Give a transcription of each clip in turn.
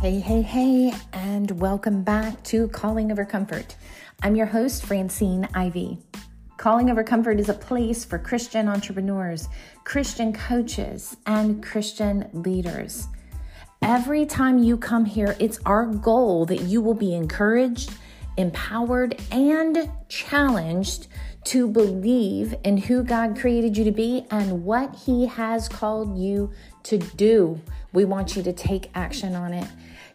Hey, hey, hey, and welcome back to Calling Over Comfort. I'm your host, Francine Ivy. Calling Over Comfort is a place for Christian entrepreneurs, Christian coaches, and Christian leaders. Every time you come here, it's our goal that you will be encouraged, empowered, and challenged to believe in who God created you to be and what He has called you to do. We want you to take action on it.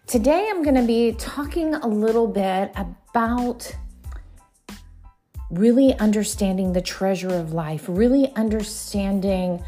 Today, I'm going to be talking a little bit about really understanding the treasure of life, really understanding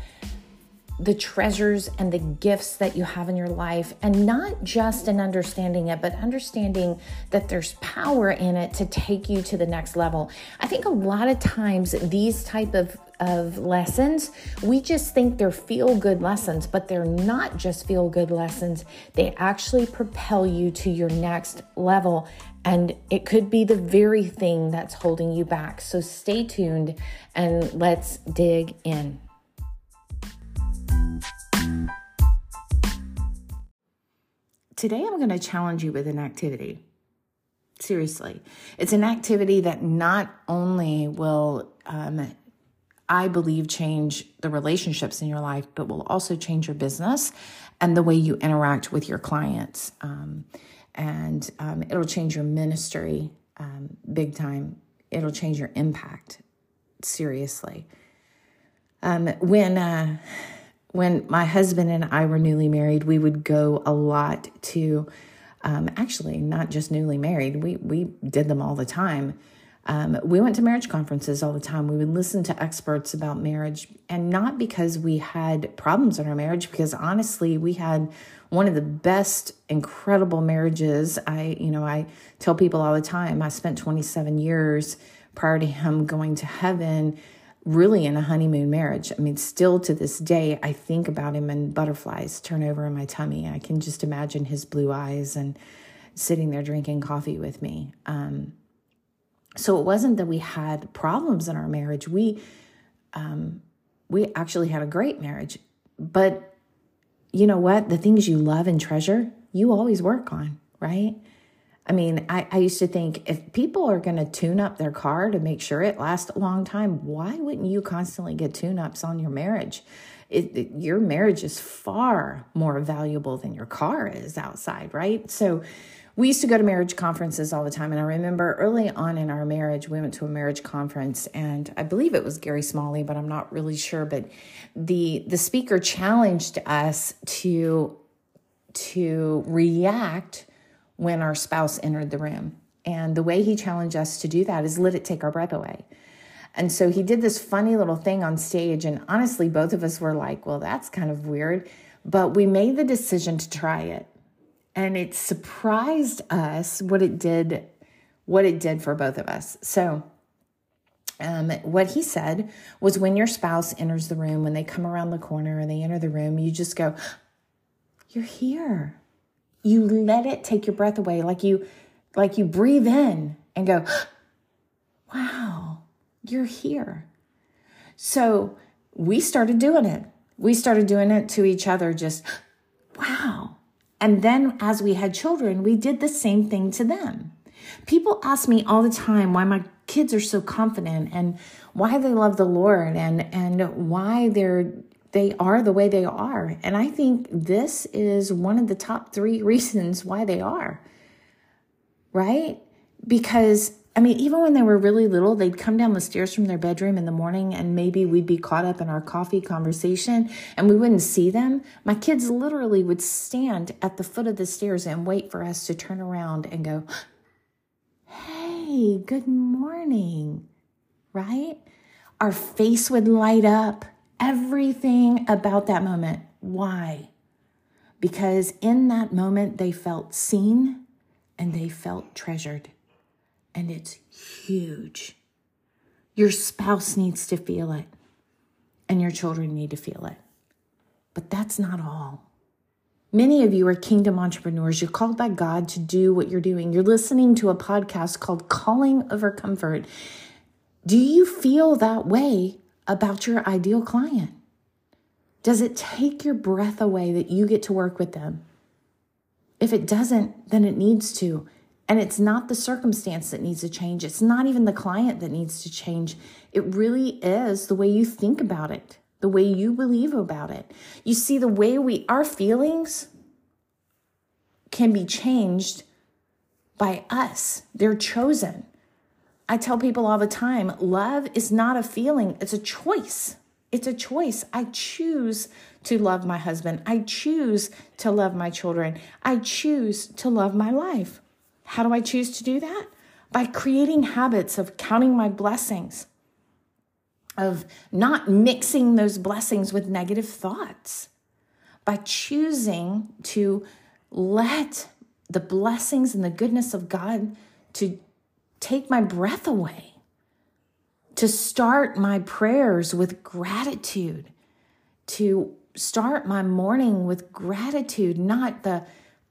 the treasures and the gifts that you have in your life and not just in understanding it but understanding that there's power in it to take you to the next level. I think a lot of times these type of of lessons we just think they're feel good lessons but they're not just feel good lessons. They actually propel you to your next level and it could be the very thing that's holding you back. So stay tuned and let's dig in Today, I'm going to challenge you with an activity. Seriously, it's an activity that not only will, um, I believe, change the relationships in your life, but will also change your business and the way you interact with your clients. Um, and um, it'll change your ministry um, big time. It'll change your impact seriously. Um, when uh, when my husband and I were newly married, we would go a lot to, um, actually, not just newly married, we, we did them all the time. Um, we went to marriage conferences all the time. We would listen to experts about marriage, and not because we had problems in our marriage, because honestly, we had one of the best, incredible marriages. I, you know, I tell people all the time, I spent 27 years prior to him going to heaven really in a honeymoon marriage. I mean, still to this day, I think about him and butterflies turn over in my tummy. I can just imagine his blue eyes and sitting there drinking coffee with me. Um, so it wasn't that we had problems in our marriage. We um, we actually had a great marriage. But you know what? The things you love and treasure, you always work on, right? I mean, I, I used to think if people are going to tune up their car to make sure it lasts a long time, why wouldn't you constantly get tune ups on your marriage? It, it, your marriage is far more valuable than your car is outside, right? So we used to go to marriage conferences all the time. And I remember early on in our marriage, we went to a marriage conference, and I believe it was Gary Smalley, but I'm not really sure. But the the speaker challenged us to to react when our spouse entered the room. And the way he challenged us to do that is let it take our breath away. And so he did this funny little thing on stage. And honestly, both of us were like, well, that's kind of weird. But we made the decision to try it. And it surprised us what it did, what it did for both of us. So um, what he said was when your spouse enters the room, when they come around the corner and they enter the room, you just go, You're here you let it take your breath away like you like you breathe in and go wow you're here. So we started doing it. We started doing it to each other just wow. And then as we had children we did the same thing to them. People ask me all the time why my kids are so confident and why they love the lord and and why they're they are the way they are. And I think this is one of the top three reasons why they are, right? Because, I mean, even when they were really little, they'd come down the stairs from their bedroom in the morning and maybe we'd be caught up in our coffee conversation and we wouldn't see them. My kids literally would stand at the foot of the stairs and wait for us to turn around and go, Hey, good morning, right? Our face would light up everything about that moment. Why? Because in that moment, they felt seen and they felt treasured. And it's huge. Your spouse needs to feel it, and your children need to feel it. But that's not all. Many of you are kingdom entrepreneurs. You're called by God to do what you're doing. You're listening to a podcast called Calling Over Comfort. Do you feel that way about your ideal client? Does it take your breath away that you get to work with them? If it doesn't, then it needs to. And it's not the circumstance that needs to change. It's not even the client that needs to change. It really is the way you think about it, the way you believe about it. You see, the way we, our feelings can be changed by us, they're chosen. I tell people all the time love is not a feeling, it's a choice. It's a choice. I choose to love my husband. I choose to love my children. I choose to love my life. How do I choose to do that? By creating habits of counting my blessings, of not mixing those blessings with negative thoughts, by choosing to let the blessings and the goodness of God to take my breath away, to start my prayers with gratitude, to start my morning with gratitude, not the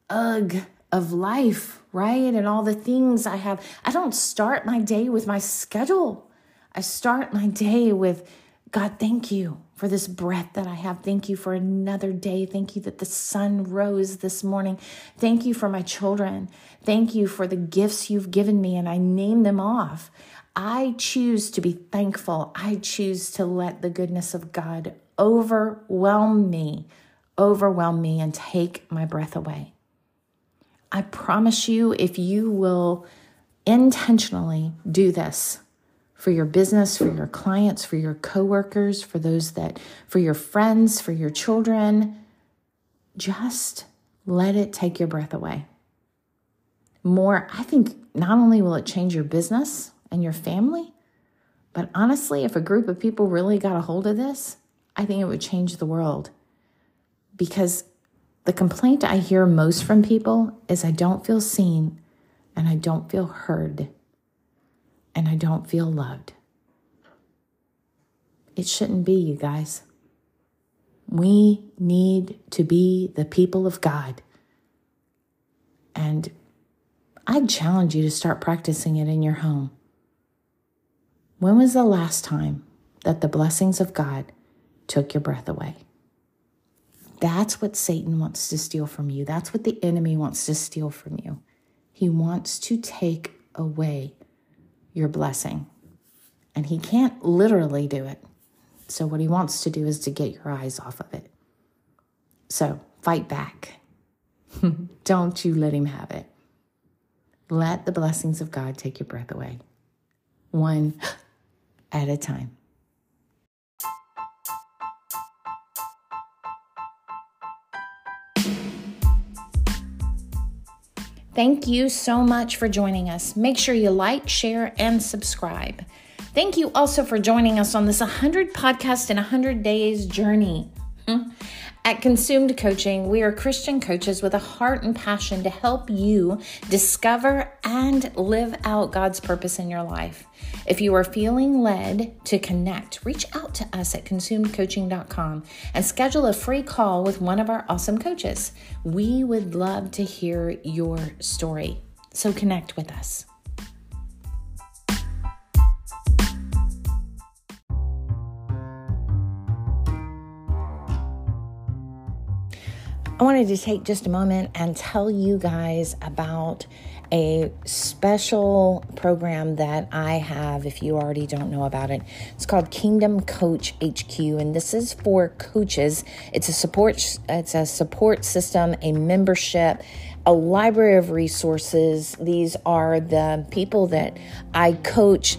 ugh of life, right? And all the things I have. I don't start my day with my schedule. I start my day with God, thank you for this breath that I have. Thank you for another day. Thank you that the sun rose this morning. Thank you for my children. Thank you for the gifts you've given me, and I name them off. I choose to be thankful. I choose to let the goodness of God overwhelm me, overwhelm me, and take my breath away. I promise you, if you will intentionally do this for your business, for your clients, for your coworkers, for those that, for your friends, for your children, just let it take your breath away. More, I think not only will it change your business and your family, but honestly, if a group of people really got a hold of this, I think it would change the world. Because the complaint I hear most from people is I don't feel seen and I don't feel heard and I don't feel loved. It shouldn't be, you guys. We need to be the people of God. And I'd challenge you to start practicing it in your home. When was the last time that the blessings of God took your breath away? That's what Satan wants to steal from you. That's what the enemy wants to steal from you. He wants to take away your blessing. And he can't literally do it. So, what he wants to do is to get your eyes off of it. So, fight back. Don't you let him have it. Let the blessings of God take your breath away, one at a time. Thank you so much for joining us. Make sure you like, share, and subscribe. Thank you also for joining us on this 100 podcast in 100 days journey. Hmm. At Consumed Coaching, we are Christian coaches with a heart and passion to help you discover and live out God's purpose in your life. If you are feeling led to connect, reach out to us at consumedcoaching.com and schedule a free call with one of our awesome coaches. We would love to hear your story. So connect with us. I wanted to take just a moment and tell you guys about a special program that I have if you already don't know about it. It's called Kingdom Coach HQ and this is for coaches. It's a support it's a support system, a membership, a library of resources. These are the people that I coach